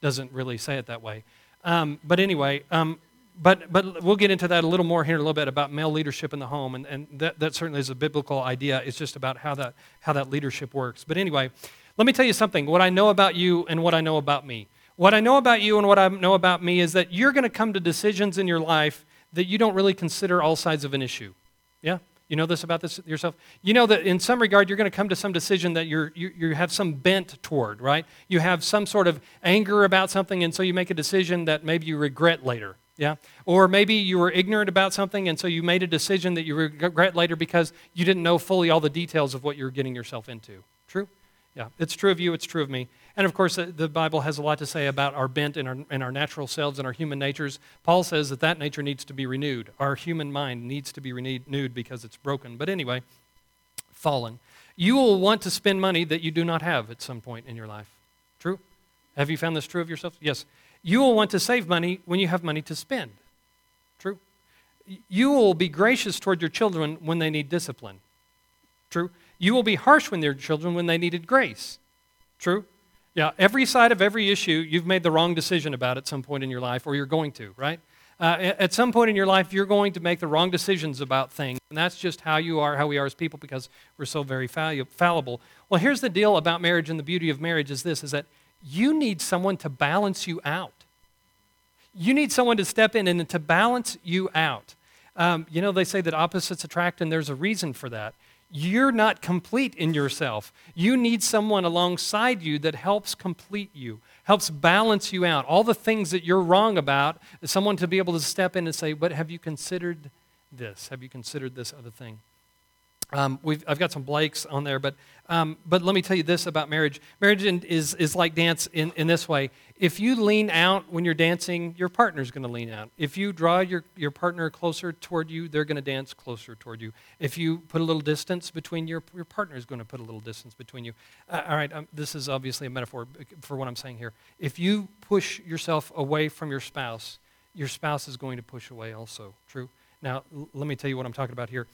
doesn't really say it that way. Um, but anyway, um, but, but we'll get into that a little more here in a little bit about male leadership in the home, and, and that, that certainly is a biblical idea. It's just about how that, how that leadership works. But anyway, let me tell you something what I know about you and what I know about me. What I know about you and what I know about me is that you're going to come to decisions in your life that you don't really consider all sides of an issue. Yeah? You know this about this yourself? You know that in some regard, you're going to come to some decision that you're, you, you have some bent toward, right? You have some sort of anger about something, and so you make a decision that maybe you regret later. Yeah? Or maybe you were ignorant about something, and so you made a decision that you regret later because you didn't know fully all the details of what you're getting yourself into. True? Yeah. It's true of you, it's true of me. And of course, uh, the Bible has a lot to say about our bent and our, and our natural selves and our human natures. Paul says that that nature needs to be renewed. Our human mind needs to be renewed because it's broken. But anyway, fallen. You will want to spend money that you do not have at some point in your life. True? Have you found this true of yourself? Yes. You will want to save money when you have money to spend. True? You will be gracious toward your children when they need discipline. True? You will be harsh with your children when they needed grace. True? Yeah, every side of every issue, you've made the wrong decision about at some point in your life, or you're going to, right? Uh, at some point in your life, you're going to make the wrong decisions about things. And that's just how you are, how we are as people, because we're so very fallible. Well, here's the deal about marriage and the beauty of marriage is this, is that you need someone to balance you out. You need someone to step in and to balance you out. Um, you know, they say that opposites attract, and there's a reason for that you're not complete in yourself. You need someone alongside you that helps complete you, helps balance you out. All the things that you're wrong about, someone to be able to step in and say, But have you considered this? Have you considered this other thing? Um, I've got some Blakes on there, but, um, but let me tell you this about marriage. Marriage is, is like dance in, in this way. If you lean out when you're dancing, your partner's going to lean out. If you draw your, your partner closer toward you, they're going to dance closer toward you. If you put a little distance between your, your partner's going to put a little distance between you. Uh, all right, um, this is obviously a metaphor for what I'm saying here. If you push yourself away from your spouse, your spouse is going to push away also. True? Now, l- let me tell you what I'm talking about here.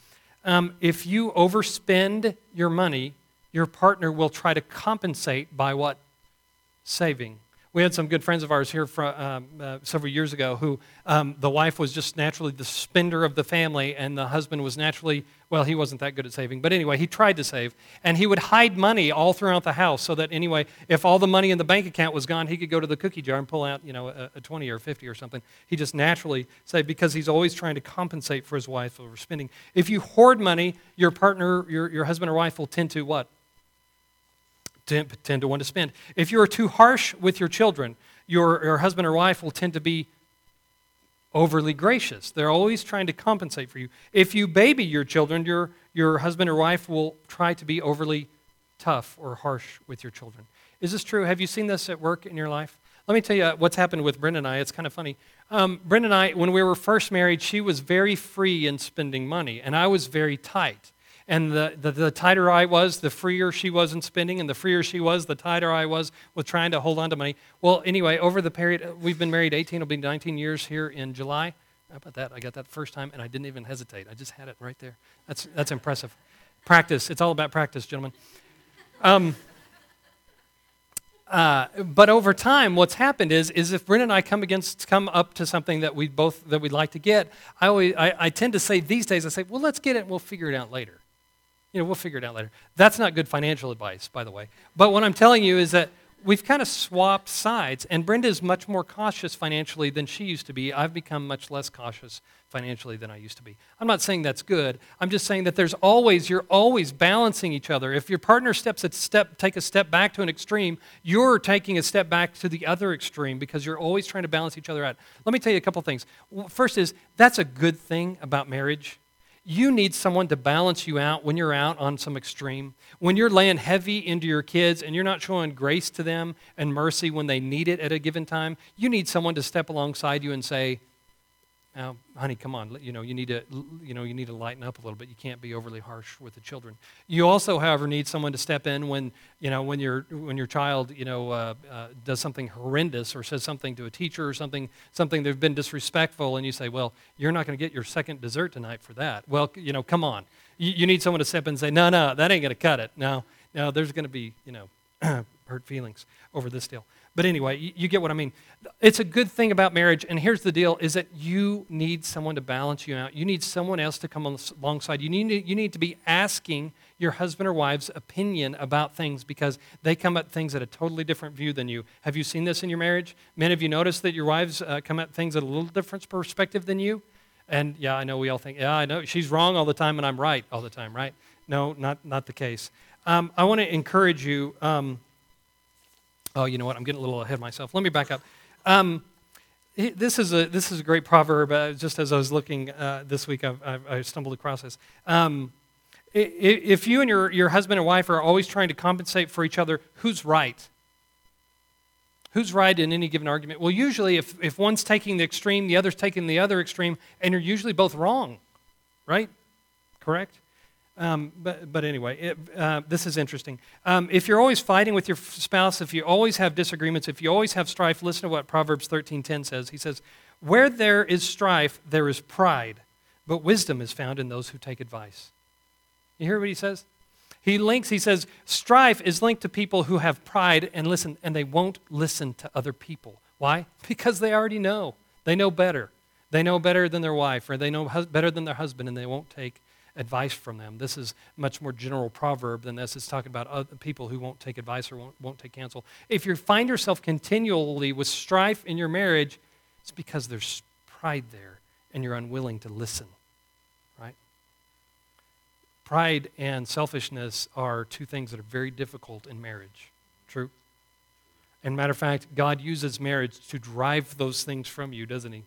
Um, if you overspend your money, your partner will try to compensate by what? Saving. We had some good friends of ours here from, um, uh, several years ago who um, the wife was just naturally the spender of the family, and the husband was naturally, well, he wasn't that good at saving. But anyway, he tried to save. And he would hide money all throughout the house so that, anyway, if all the money in the bank account was gone, he could go to the cookie jar and pull out, you know, a, a 20 or 50 or something. He just naturally saved because he's always trying to compensate for his wife over spending. If you hoard money, your partner, your, your husband or wife will tend to what? Tend to want to spend. If you are too harsh with your children, your, your husband or wife will tend to be overly gracious. They're always trying to compensate for you. If you baby your children, your, your husband or wife will try to be overly tough or harsh with your children. Is this true? Have you seen this at work in your life? Let me tell you what's happened with Brenda and I. It's kind of funny. Um, Brenda and I, when we were first married, she was very free in spending money, and I was very tight. And the, the, the, tighter I was, the freer she was in spending, and the freer she was, the tighter I was with trying to hold on to money. Well, anyway, over the period, we've been married 18, it'll be 19 years here in July. How about that? I got that first time, and I didn't even hesitate. I just had it right there. That's, that's impressive. Practice. It's all about practice, gentlemen. Um, uh, but over time, what's happened is, is if Brenda and I come against, come up to something that we both that we'd like to get, I always, I, I tend to say these days, I say, well, let's get it, and we'll figure it out later you know, we'll figure it out later. That's not good financial advice, by the way. But what I'm telling you is that we've kind of swapped sides, and Brenda is much more cautious financially than she used to be. I've become much less cautious financially than I used to be. I'm not saying that's good. I'm just saying that there's always, you're always balancing each other. If your partner steps a step, take a step back to an extreme, you're taking a step back to the other extreme because you're always trying to balance each other out. Let me tell you a couple things. First is, that's a good thing about marriage you need someone to balance you out when you're out on some extreme. When you're laying heavy into your kids and you're not showing grace to them and mercy when they need it at a given time, you need someone to step alongside you and say, honey, come on. You know, you need to, you know, you need to lighten up a little bit. You can't be overly harsh with the children. You also, however, need someone to step in when, you know, when your when your child, you know, uh, uh, does something horrendous or says something to a teacher or something something they've been disrespectful, and you say, well, you're not going to get your second dessert tonight for that. Well, you know, come on. You, you need someone to step in and say, no, no, that ain't going to cut it. No, no, there's going to be, you know, hurt feelings over this deal. But anyway, you, you, get what I mean. It's a good thing about marriage, and here's the deal: is that you need someone to balance you out. You need someone else to come alongside. You need to, you need to be asking your husband or wife's opinion about things because they come at things at a totally different view than you. Have you seen this in your marriage? Men, have you noticed that your wives uh, come at things at a little different perspective than you? And yeah, I know we all think, yeah, I know she's wrong all the time and I'm right all the time, right? No, not, not the case. Um, I want to encourage you. Um, oh, you know what? I'm getting a little ahead of myself. Let me back up. Um, this is a this is a great proverb. Uh, just as I was looking uh, this week, I've, I've, i stumbled across this. Um, if you and your, your husband and wife are always trying to compensate for each other, who's right? Who's right in any given argument? Well, usually, if, if one's taking the extreme, the other's taking the other extreme, and you're usually both wrong, right? Correct? Um, but, but anyway, it, uh, this is interesting. Um, if you're always fighting with your spouse, if you always have disagreements, if you always have strife, listen to what Proverbs 13:10 says. He says, "Where there is strife, there is pride, but wisdom is found in those who take advice." You hear what he says? He links, he says, strife is linked to people who have pride and listen, and they won't listen to other people. Why? Because they already know. They know better. They know better than their wife, or they know hus- better than their husband, and they won't take advice from them. This is much more general proverb than this. It's talking about other people who won't take advice or won't, won't take counsel. If you find yourself continually with strife in your marriage, it's because there's pride there, and you're unwilling to listen. Right? Pride and selfishness are two things that are very difficult in marriage. True? And matter of fact, God uses marriage to drive those things from you, doesn't He?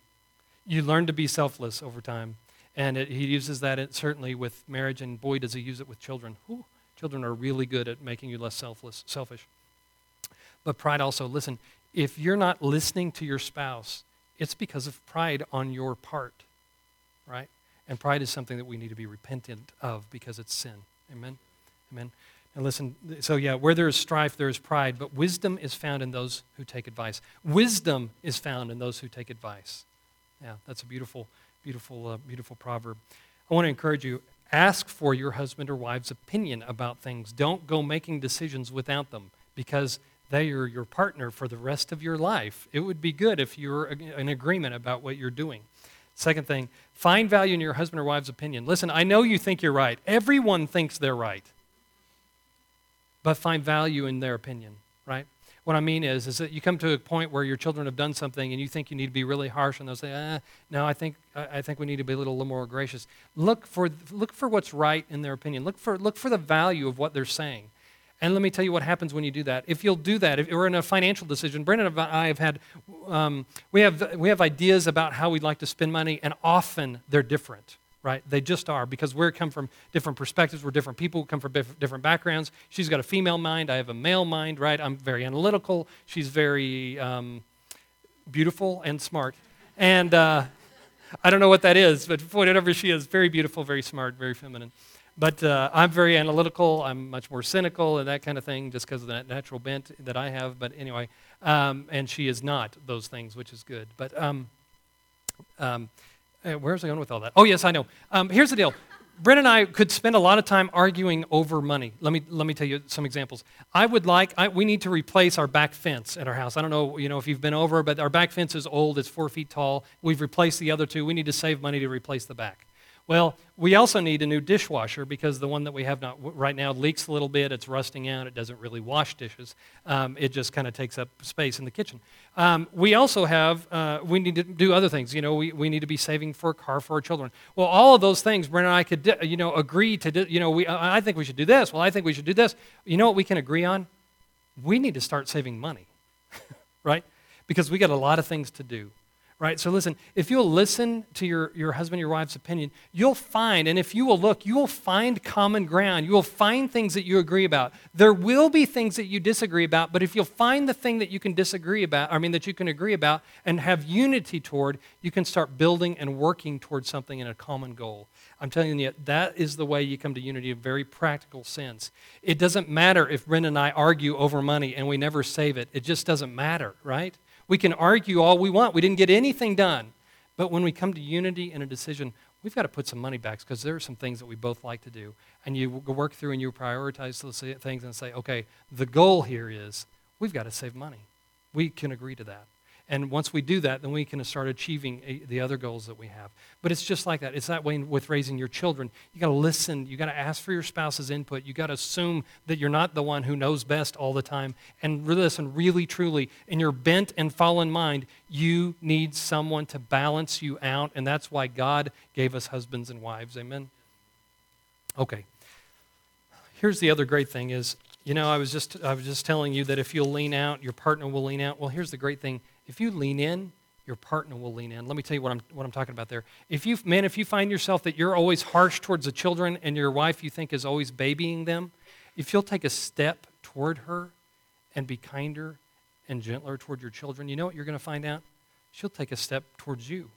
You learn to be selfless over time. And it, He uses that certainly with marriage, and boy, does He use it with children. Whew, children are really good at making you less selfless, selfish. But pride also, listen, if you're not listening to your spouse, it's because of pride on your part, right? And pride is something that we need to be repentant of because it's sin. Amen? Amen. And listen, so yeah, where there is strife, there is pride, but wisdom is found in those who take advice. Wisdom is found in those who take advice. Yeah, that's a beautiful, beautiful, uh, beautiful proverb. I want to encourage you ask for your husband or wife's opinion about things. Don't go making decisions without them because they are your partner for the rest of your life. It would be good if you're in agreement about what you're doing. Second thing, find value in your husband or wife's opinion. Listen, I know you think you're right. Everyone thinks they're right. But find value in their opinion, right? What I mean is, is that you come to a point where your children have done something and you think you need to be really harsh, and they'll say, ah, no, I think, I think we need to be a little, little more gracious. Look for, look for what's right in their opinion. Look for, look for the value of what they're saying. And let me tell you what happens when you do that. If you'll do that, if we're in a financial decision, Brenda and I have had, um, we, have, we have ideas about how we'd like to spend money, and often they're different, right? They just are because we come from different perspectives. We're different people, We come from different backgrounds. She's got a female mind, I have a male mind, right? I'm very analytical. She's very um, beautiful and smart. And uh, I don't know what that is, but whatever she is, very beautiful, very smart, very feminine. But uh, I'm very analytical. I'm much more cynical and that kind of thing just because of that natural bent that I have. But anyway, um, and she is not those things, which is good. But um, um, uh, where's I going with all that? Oh, yes, I know. Um, here's the deal. Brenda and I could spend a lot of time arguing over money. Let me, let me tell you some examples. I would like, I, we need to replace our back fence at our house. I don't know, you know if you've been over, but our back fence is old. It's four feet tall. We've replaced the other two. We need to save money to replace the back. Well, we also need a new dishwasher because the one that we have not, right now leaks a little bit. It's rusting out. It doesn't really wash dishes. Um, it just kind of takes up space in the kitchen. Um, we also have, uh, we need to do other things. You know, we, we need to be saving for a car for our children. Well, all of those things, Brenda and I could, you know, agree to, do, you know, we, I think we should do this. Well, I think we should do this. You know what we can agree on? We need to start saving money, right? Because we got a lot of things to do right? So listen, if you'll listen to your, your husband, your wife's opinion, you'll find, and if you will look, you will find common ground. You will find things that you agree about. There will be things that you disagree about, but if you'll find the thing that you can disagree about, I mean, that you can agree about and have unity toward, you can start building and working towards something in a common goal. I'm telling you, that is the way you come to unity in a very practical sense. It doesn't matter if Brenda and I argue over money and we never save it. It just doesn't matter, right? We can argue all we want. We didn't get anything done. But when we come to unity in a decision, we've got to put some money back because there are some things that we both like to do. And you work through and you prioritize those things and say, okay, the goal here is we've got to save money. We can agree to that. And once we do that, then we can start achieving a, the other goals that we have. But it's just like that. It's that way with raising your children. You got to listen. You got to ask for your spouse's input. You got to assume that you're not the one who knows best all the time. And listen, really, truly, in your bent and fallen mind, you need someone to balance you out. And that's why God gave us husbands and wives. Amen. Okay. Here's the other great thing is, you know, I was just I was just telling you that if you'll lean out, your partner will lean out. Well, here's the great thing if you lean in, your partner will lean in. Let me tell you what I'm, what I'm talking about there. If you, man, if you find yourself that you're always harsh towards the children and your wife you think is always babying them, if you'll take a step toward her and be kinder and gentler toward your children, you know what you're going to find out? She'll take a step towards you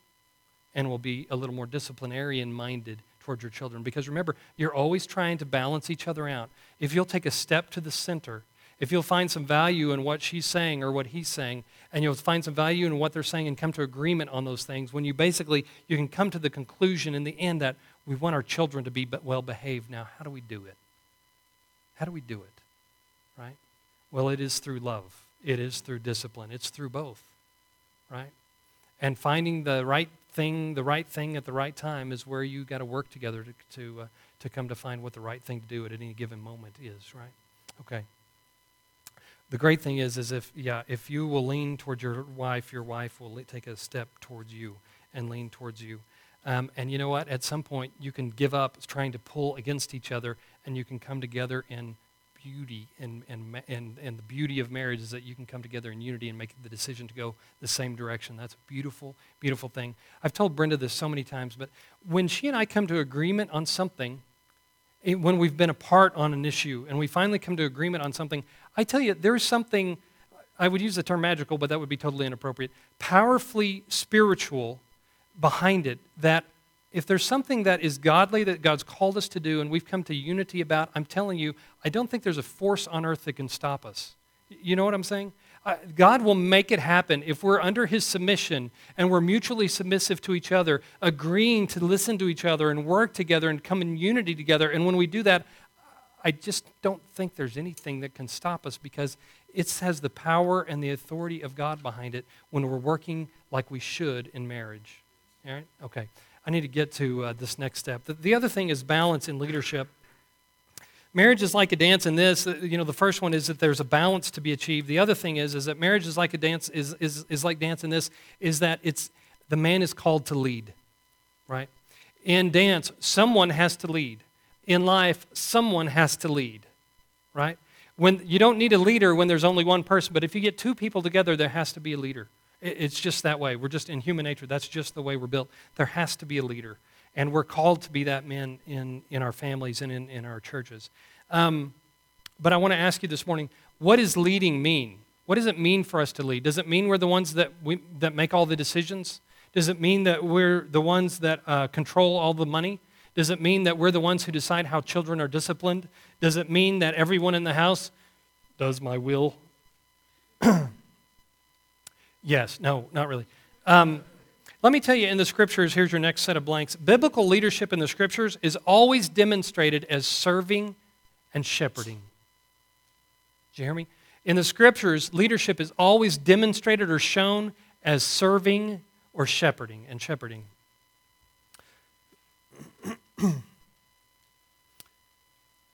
and will be a little more disciplinarian minded towards your children. Because remember, you're always trying to balance each other out. If you'll take a step to the center, if you'll find some value in what she's saying or what he's saying, and you'll find some value in what they're saying and come to agreement on those things when you basically you can come to the conclusion in the end that we want our children to be well behaved. Now how do we do it? How do we do it? Right? Well it is through love. It is through discipline. It's through both. Right? And finding the right thing the right thing at the right time is where you got to work together to to, uh, to come to find what the right thing to do at any given moment is right? Okay the great thing is, is if yeah, if you will lean towards your wife, your wife will take a step towards you and lean towards you. Um, and you know what? At some point, you can give up trying to pull against each other, and you can come together in beauty. And, and, and, and the beauty of marriage is that you can come together in unity and make the decision to go the same direction. That's a beautiful, beautiful thing. I've told Brenda this so many times, but when she and I come to agreement on something, when we've been apart on an issue and we finally come to agreement on something, I tell you, there's something, I would use the term magical, but that would be totally inappropriate, powerfully spiritual behind it that if there's something that is godly that God's called us to do and we've come to unity about, I'm telling you, I don't think there's a force on earth that can stop us. You know what I'm saying? God will make it happen if we're under His submission and we're mutually submissive to each other, agreeing to listen to each other and work together and come in unity together. And when we do that, I just don't think there's anything that can stop us because it has the power and the authority of God behind it when we're working like we should in marriage. All right? Okay. I need to get to uh, this next step. The, the other thing is balance in leadership. Marriage is like a dance in this. Uh, you know, the first one is that there's a balance to be achieved. The other thing is, is that marriage is like a dance, is, is, is like dance in this, is that it's the man is called to lead, right? In dance, someone has to lead. In life, someone has to lead, right? When you don't need a leader when there's only one person, but if you get two people together, there has to be a leader. It's just that way. We're just in human nature. That's just the way we're built. There has to be a leader. And we're called to be that man in, in our families and in, in our churches. Um, but I want to ask you this morning what does leading mean? What does it mean for us to lead? Does it mean we're the ones that, we, that make all the decisions? Does it mean that we're the ones that uh, control all the money? Does it mean that we're the ones who decide how children are disciplined? Does it mean that everyone in the house does my will? yes, no, not really. Um, let me tell you in the scriptures, here's your next set of blanks. Biblical leadership in the scriptures is always demonstrated as serving and shepherding. Did you hear me? In the scriptures, leadership is always demonstrated or shown as serving or shepherding and shepherding.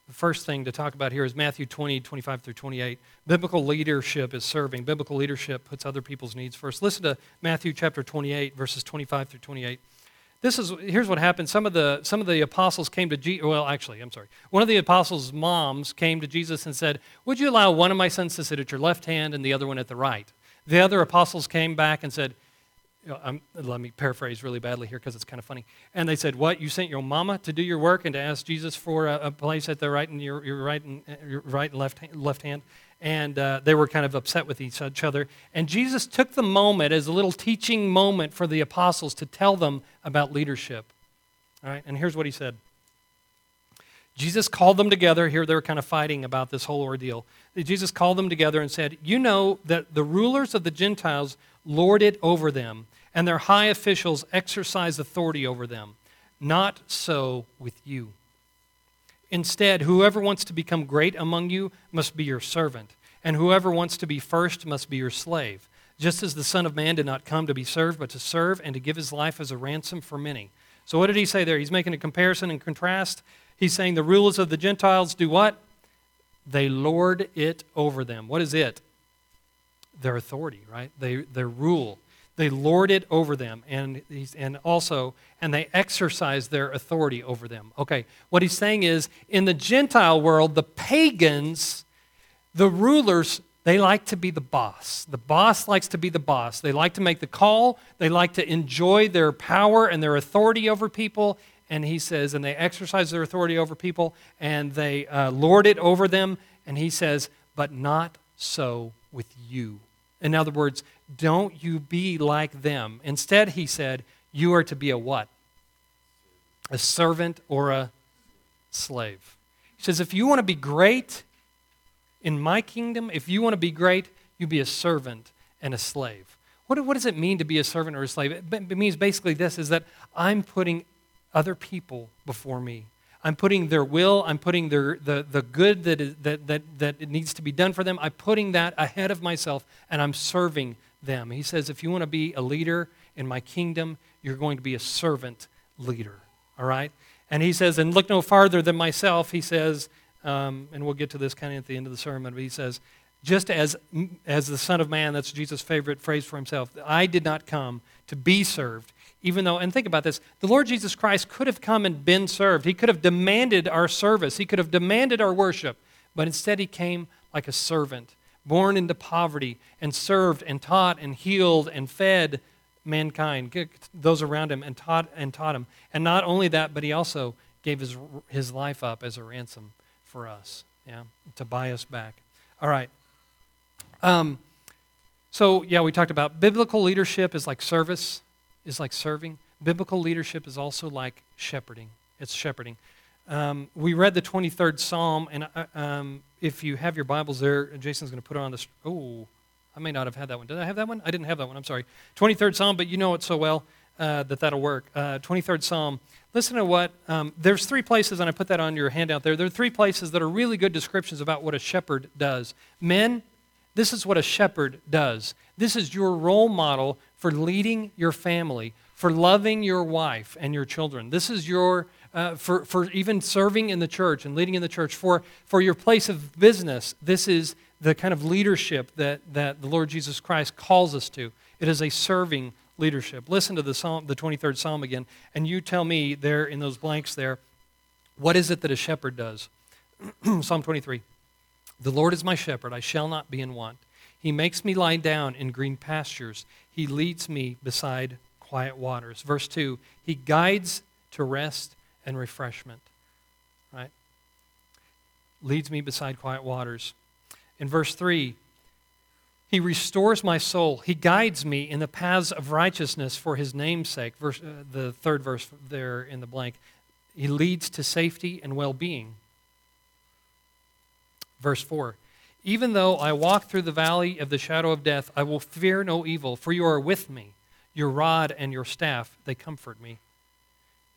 the first thing to talk about here is Matthew 20, 25 through 28. Biblical leadership is serving. Biblical leadership puts other people's needs first. Listen to Matthew chapter 28, verses 25 through 28. This is here's what happened. Some of the some of the apostles came to Jesus. Well, actually, I'm sorry. One of the apostles' moms came to Jesus and said, "Would you allow one of my sons to sit at your left hand and the other one at the right?" The other apostles came back and said, um, let me paraphrase really badly here because it's kind of funny. And they said, "What? You sent your mama to do your work and to ask Jesus for a, a place at the right and your, your right and your right and left left hand?" And uh, they were kind of upset with each other. And Jesus took the moment as a little teaching moment for the apostles to tell them about leadership. All right. And here's what he said. Jesus called them together. Here they were kind of fighting about this whole ordeal. Jesus called them together and said, You know that the rulers of the Gentiles lord it over them, and their high officials exercise authority over them. Not so with you. Instead, whoever wants to become great among you must be your servant, And whoever wants to be first must be your slave, just as the Son of Man did not come to be served, but to serve and to give his life as a ransom for many. So, what did he say there? He's making a comparison and contrast. He's saying the rulers of the Gentiles do what? They lord it over them. What is it? Their authority, right? They, their rule. They lord it over them. And, and also, and they exercise their authority over them. Okay, what he's saying is in the Gentile world, the pagans, the rulers, they like to be the boss. The boss likes to be the boss. They like to make the call, they like to enjoy their power and their authority over people. And he says, and they exercise their authority over people and they uh, lord it over them. And he says, but not so with you. In other words, don't you be like them. Instead, he said, you are to be a what? A servant or a slave. He says, if you want to be great in my kingdom, if you want to be great, you be a servant and a slave. What, what does it mean to be a servant or a slave? It, it means basically this is that I'm putting other people before me. I'm putting their will, I'm putting their, the, the good that, is, that, that, that it needs to be done for them, I'm putting that ahead of myself, and I'm serving them. He says, if you want to be a leader in my kingdom, you're going to be a servant leader. All right? And he says, and look no farther than myself, he says, um, and we'll get to this kind of at the end of the sermon, but he says, just as, as the Son of Man, that's Jesus' favorite phrase for himself, I did not come to be served, even though, and think about this, the Lord Jesus Christ could have come and been served. He could have demanded our service, He could have demanded our worship, but instead He came like a servant, born into poverty, and served and taught and healed and fed mankind, those around Him, and taught, and taught Him. And not only that, but He also gave His, his life up as a ransom for us, yeah, to buy us back. All right. Um, so, yeah, we talked about biblical leadership is like service is like serving. Biblical leadership is also like shepherding. It's shepherding. Um, we read the 23rd Psalm, and uh, um, if you have your Bibles there, Jason's going to put it on this. Oh, I may not have had that one. Did I have that one? I didn't have that one. I'm sorry. 23rd Psalm, but you know it so well uh, that that'll work. Uh, 23rd Psalm. Listen to what. Um, there's three places, and I put that on your handout there. There are three places that are really good descriptions about what a shepherd does. Men, this is what a shepherd does. This is your role model for leading your family, for loving your wife and your children. This is your, uh, for, for even serving in the church and leading in the church, for, for your place of business. This is the kind of leadership that, that the Lord Jesus Christ calls us to. It is a serving leadership. Listen to the psalm, the 23rd Psalm again, and you tell me there in those blanks there, what is it that a shepherd does? psalm 23. The Lord is my shepherd, I shall not be in want. He makes me lie down in green pastures. He leads me beside quiet waters. Verse 2 He guides to rest and refreshment. Right? Leads me beside quiet waters. In verse 3, He restores my soul. He guides me in the paths of righteousness for His name's sake. Verse, uh, the third verse there in the blank. He leads to safety and well being. Verse 4 Even though I walk through the valley of the shadow of death, I will fear no evil, for you are with me. Your rod and your staff, they comfort me.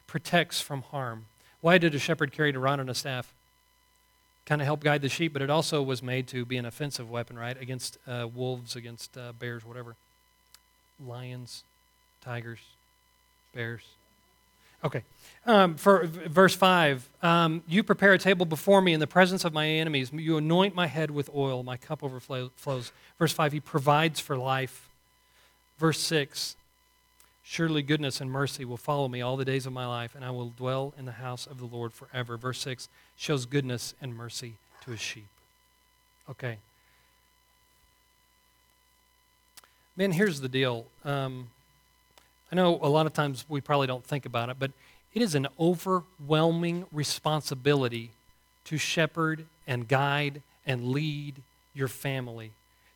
Protects from harm. Why did a shepherd carry a rod and a staff? Kind of help guide the sheep, but it also was made to be an offensive weapon, right? Against uh, wolves, against uh, bears, whatever. Lions, tigers, bears. Okay. Um, for verse 5, um, you prepare a table before me in the presence of my enemies. You anoint my head with oil. My cup overflows. Verse 5, he provides for life. Verse 6, surely goodness and mercy will follow me all the days of my life, and I will dwell in the house of the Lord forever. Verse 6 shows goodness and mercy to his sheep. Okay. Man, here's the deal. Um, I know a lot of times we probably don't think about it, but it is an overwhelming responsibility to shepherd and guide and lead your family.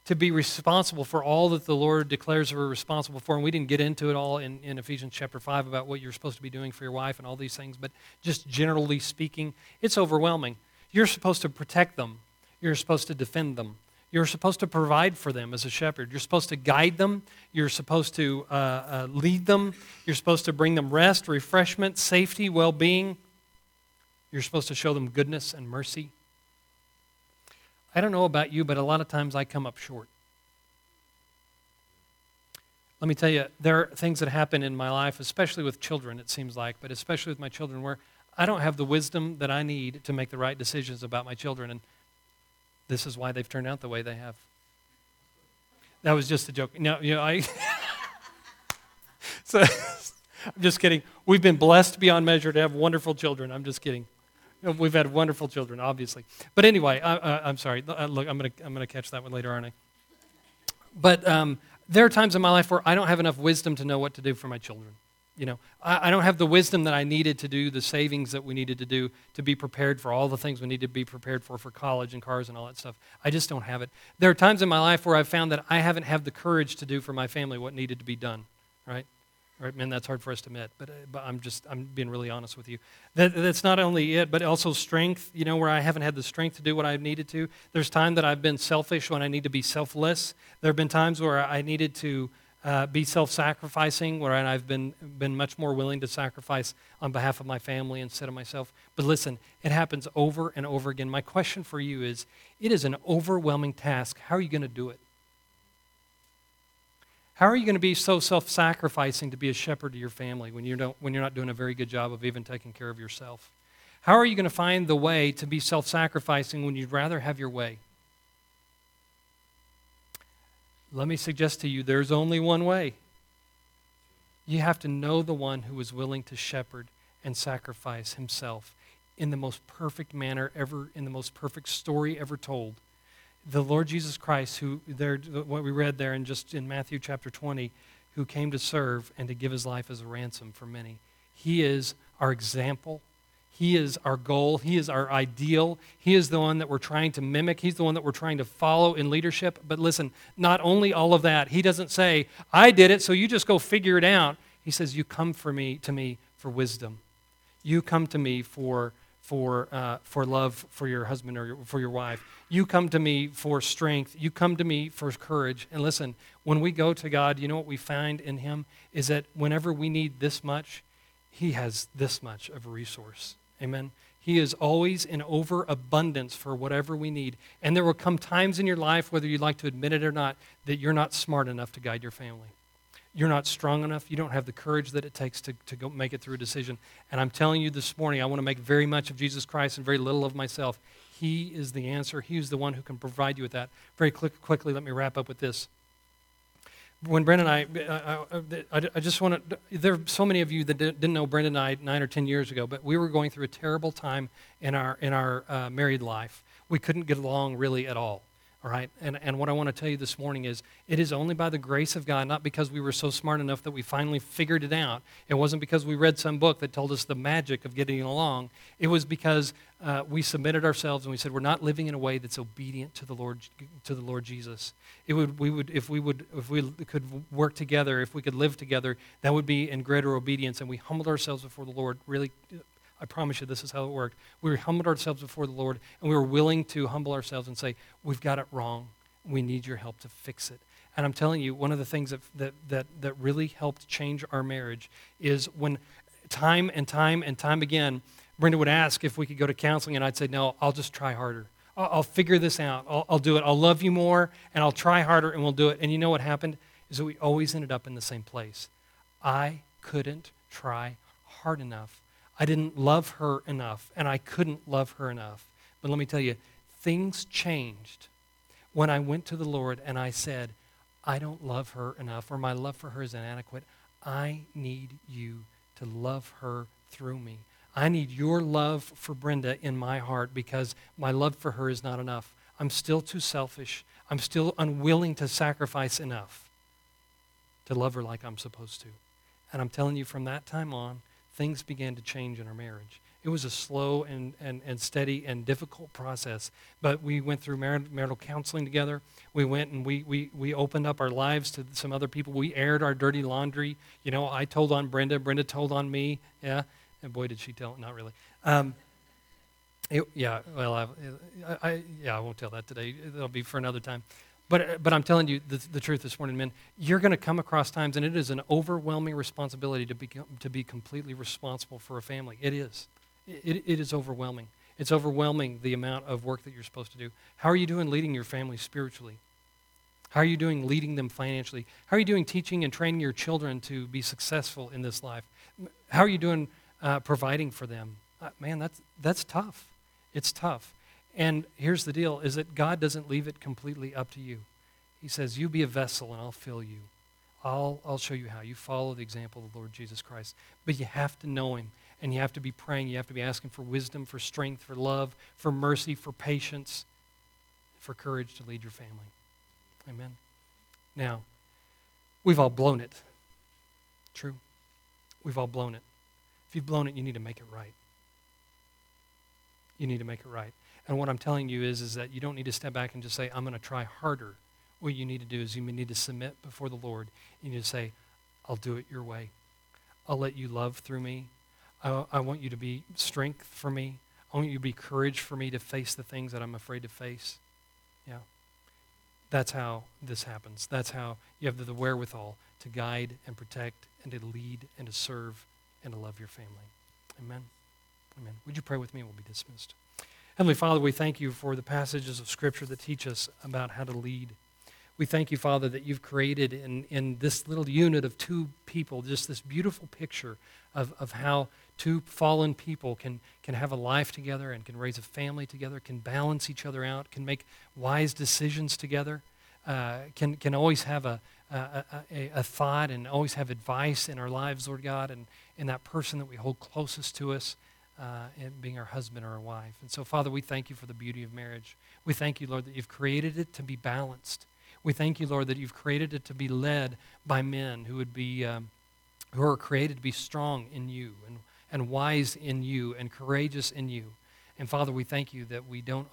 To be responsible for all that the Lord declares we're responsible for. And we didn't get into it all in, in Ephesians chapter 5 about what you're supposed to be doing for your wife and all these things, but just generally speaking, it's overwhelming. You're supposed to protect them, you're supposed to defend them, you're supposed to provide for them as a shepherd. You're supposed to guide them. You're supposed to uh, uh, lead them. You're supposed to bring them rest, refreshment, safety, well being. You're supposed to show them goodness and mercy. I don't know about you, but a lot of times I come up short. Let me tell you, there are things that happen in my life, especially with children, it seems like, but especially with my children, where I don't have the wisdom that I need to make the right decisions about my children. And this is why they've turned out the way they have. That was just a joke. No, you know, I. so, I'm just kidding. We've been blessed beyond measure to have wonderful children. I'm just kidding. We've had wonderful children, obviously. But anyway, I, am sorry. Uh, look, I'm going to I'm gonna catch that one later, aren't I? But um, there are times in my life where I don't have enough wisdom to know what to do for my children. You know, I, I, don't have the wisdom that I needed to do the savings that we needed to do to be prepared for all the things we need to be prepared for for college and cars and all that stuff. I just don't have it. There are times in my life where I've found that I haven't had the courage to do for my family what needed to be done, right? Right, man, that's hard for us to admit, but, uh, but I'm just, I'm being really honest with you. That, that's not only it, but also strength, you know, where I haven't had the strength to do what I've needed to. There's time that I've been selfish when I need to be selfless. There have been times where I needed to uh, be self sacrificing, where I've been, been much more willing to sacrifice on behalf of my family instead of myself. But listen, it happens over and over again. My question for you is it is an overwhelming task. How are you going to do it? How are you going to be so self sacrificing to be a shepherd to your family when, you don't, when you're not doing a very good job of even taking care of yourself? How are you going to find the way to be self sacrificing when you'd rather have your way? Let me suggest to you there's only one way. You have to know the one who is willing to shepherd and sacrifice himself in the most perfect manner ever, in the most perfect story ever told the Lord Jesus Christ, who there, what we read there in just in Matthew chapter 20, who came to serve and to give his life as a ransom for many. He is our example. He is our goal. He is our ideal. He is the one that we're trying to mimic. He's the one that we're trying to follow in leadership. But listen, not only all of that, he doesn't say, I did it, so you just go figure it out. He says, You come for me to me for wisdom. You come to me for for, uh, for love for your husband or your, for your wife. You come to me for strength. You come to me for courage. And listen, when we go to God, you know what we find in Him? Is that whenever we need this much, He has this much of a resource. Amen. He is always in overabundance for whatever we need. And there will come times in your life, whether you like to admit it or not, that you're not smart enough to guide your family you're not strong enough. You don't have the courage that it takes to, to go make it through a decision. And I'm telling you this morning, I want to make very much of Jesus Christ and very little of myself. He is the answer. He is the one who can provide you with that. Very quick, quickly, let me wrap up with this. When Brenda and I, uh, uh, uh, I, I, I just want to, there are so many of you that didn't know Brenda and I nine or ten years ago, but we were going through a terrible time in our, in our uh, married life. We couldn't get along really at all. All right? And, and what I want to tell you this morning is it is only by the grace of God, not because we were so smart enough that we finally figured it out. It wasn't because we read some book that told us the magic of getting along. It was because uh, we submitted ourselves and we said we're not living in a way that's obedient to the Lord, to the Lord Jesus. It would, we would, if we would, if we could work together, if we could live together, that would be in greater obedience. And we humbled ourselves before the Lord, really I promise you, this is how it worked. We humbled ourselves before the Lord, and we were willing to humble ourselves and say, We've got it wrong. We need your help to fix it. And I'm telling you, one of the things that, that, that, that really helped change our marriage is when time and time and time again, Brenda would ask if we could go to counseling, and I'd say, No, I'll just try harder. I'll, figure this out. I'll, I'll do it. I'll love you more, and I'll try harder, and we'll do it. And you know what happened? Is that we always ended up in the same place. I couldn't try hard enough I didn't love her enough, and I couldn't love her enough. But let me tell you, things changed when I went to the Lord and I said, I don't love her enough, or my love for her is inadequate. I need you to love her through me. I need your love for Brenda in my heart because my love for her is not enough. I'm still too selfish. I'm still unwilling to sacrifice enough to love her like I'm supposed to. And I'm telling you, from that time on, things began to change in our marriage. It was a slow and, and, and steady and difficult process, but we went through marital, counseling together. We went and we, we, we opened up our lives to some other people. We aired our dirty laundry. You know, I told on Brenda, Brenda told on me. Yeah, and boy, did she tell. Not really. Um, it, yeah, well, I, I, yeah, I won't tell that today. It'll be for another time. But, but I'm telling you the, the truth this morning, men. You're going to come across times, and it is an overwhelming responsibility to be, to be completely responsible for a family. It is. It, it is overwhelming. It's overwhelming the amount of work that you're supposed to do. How are you doing leading your family spiritually? How are you doing leading them financially? How are you doing teaching and training your children to be successful in this life? How are you doing uh, providing for them? Uh, man, that's, that's tough. It's tough. And here's the deal is that God doesn't leave it completely up to you. He says, You be a vessel and I'll fill you. I'll, I'll show you how. You follow the example of the Lord Jesus Christ. But you have to know him and you have to be praying. You have to be asking for wisdom, for strength, for love, for mercy, for patience, for courage to lead your family. Amen. Now, we've all blown it. True. We've all blown it. If you've blown it, you need to make it right. You need to make it right. And what I'm telling you is, is that you don't need to step back and just say, I'm going to try harder. What you need to do is you need to submit before the Lord. And you need to say, I'll do it your way. I'll let you love through me. I, I want you to be strength for me. I want you to be courage for me to face the things that I'm afraid to face. Yeah. That's how this happens. That's how you have the, the wherewithal to guide and protect and to lead and to serve and to love your family. Amen. Amen. Would you pray with me? We'll be dismissed. Heavenly Father, we thank you for the passages of Scripture that teach us about how to lead. We thank you, Father, that you've created in, in this little unit of two people just this beautiful picture of, of how two fallen people can, can have a life together and can raise a family together, can balance each other out, can make wise decisions together, uh, can, can always have a, a, a, a, thought and always have advice in our lives, Lord God, and, and that person that we hold closest to us. Uh, and being our husband or our wife. And so, Father, we thank you for the beauty of marriage. We thank you, Lord, that you've created it to be balanced. We thank you, Lord, that you've created it to be led by men who would be, um, who are created to be strong in you and and wise in you and courageous in you. And Father, we thank you that we don't,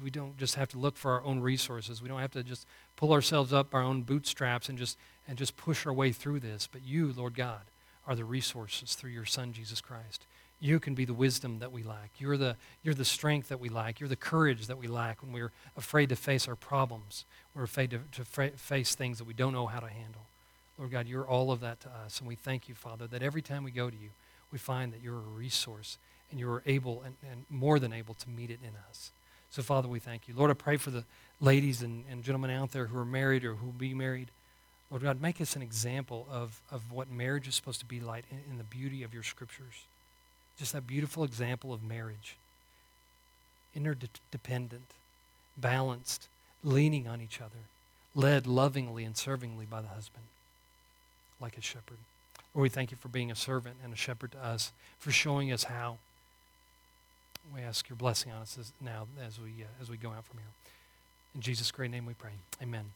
we don't just have to look for our own resources. We don't have to just pull ourselves up our own bootstraps and just, and just push our way through this. But you, Lord God, are the resources through your Son, Jesus Christ. You can be the wisdom that we lack. You're the, you're the strength that we lack. You're the courage that we lack when we're afraid to face our problems. We're afraid to, to face things that we don't know how to handle. Lord God, you're all of that to us. And we thank you, Father, that every time we go to you, we find that you're a resource and you're able and, and more than able to meet it in us. So, Father, we thank you. Lord, I pray for the ladies and, and gentlemen out there who are married or who will be married. Lord God, make us an example of, of what marriage is supposed to be like in, in the beauty of your scriptures. Just that beautiful example of marriage. Interdependent, balanced, leaning on each other, led lovingly and servingly by the husband, like a shepherd. Lord, we thank you for being a servant and a shepherd to us, for showing us how. We ask your blessing on us as, now as we, uh, as we go out from here. In Jesus' great name we pray. Amen.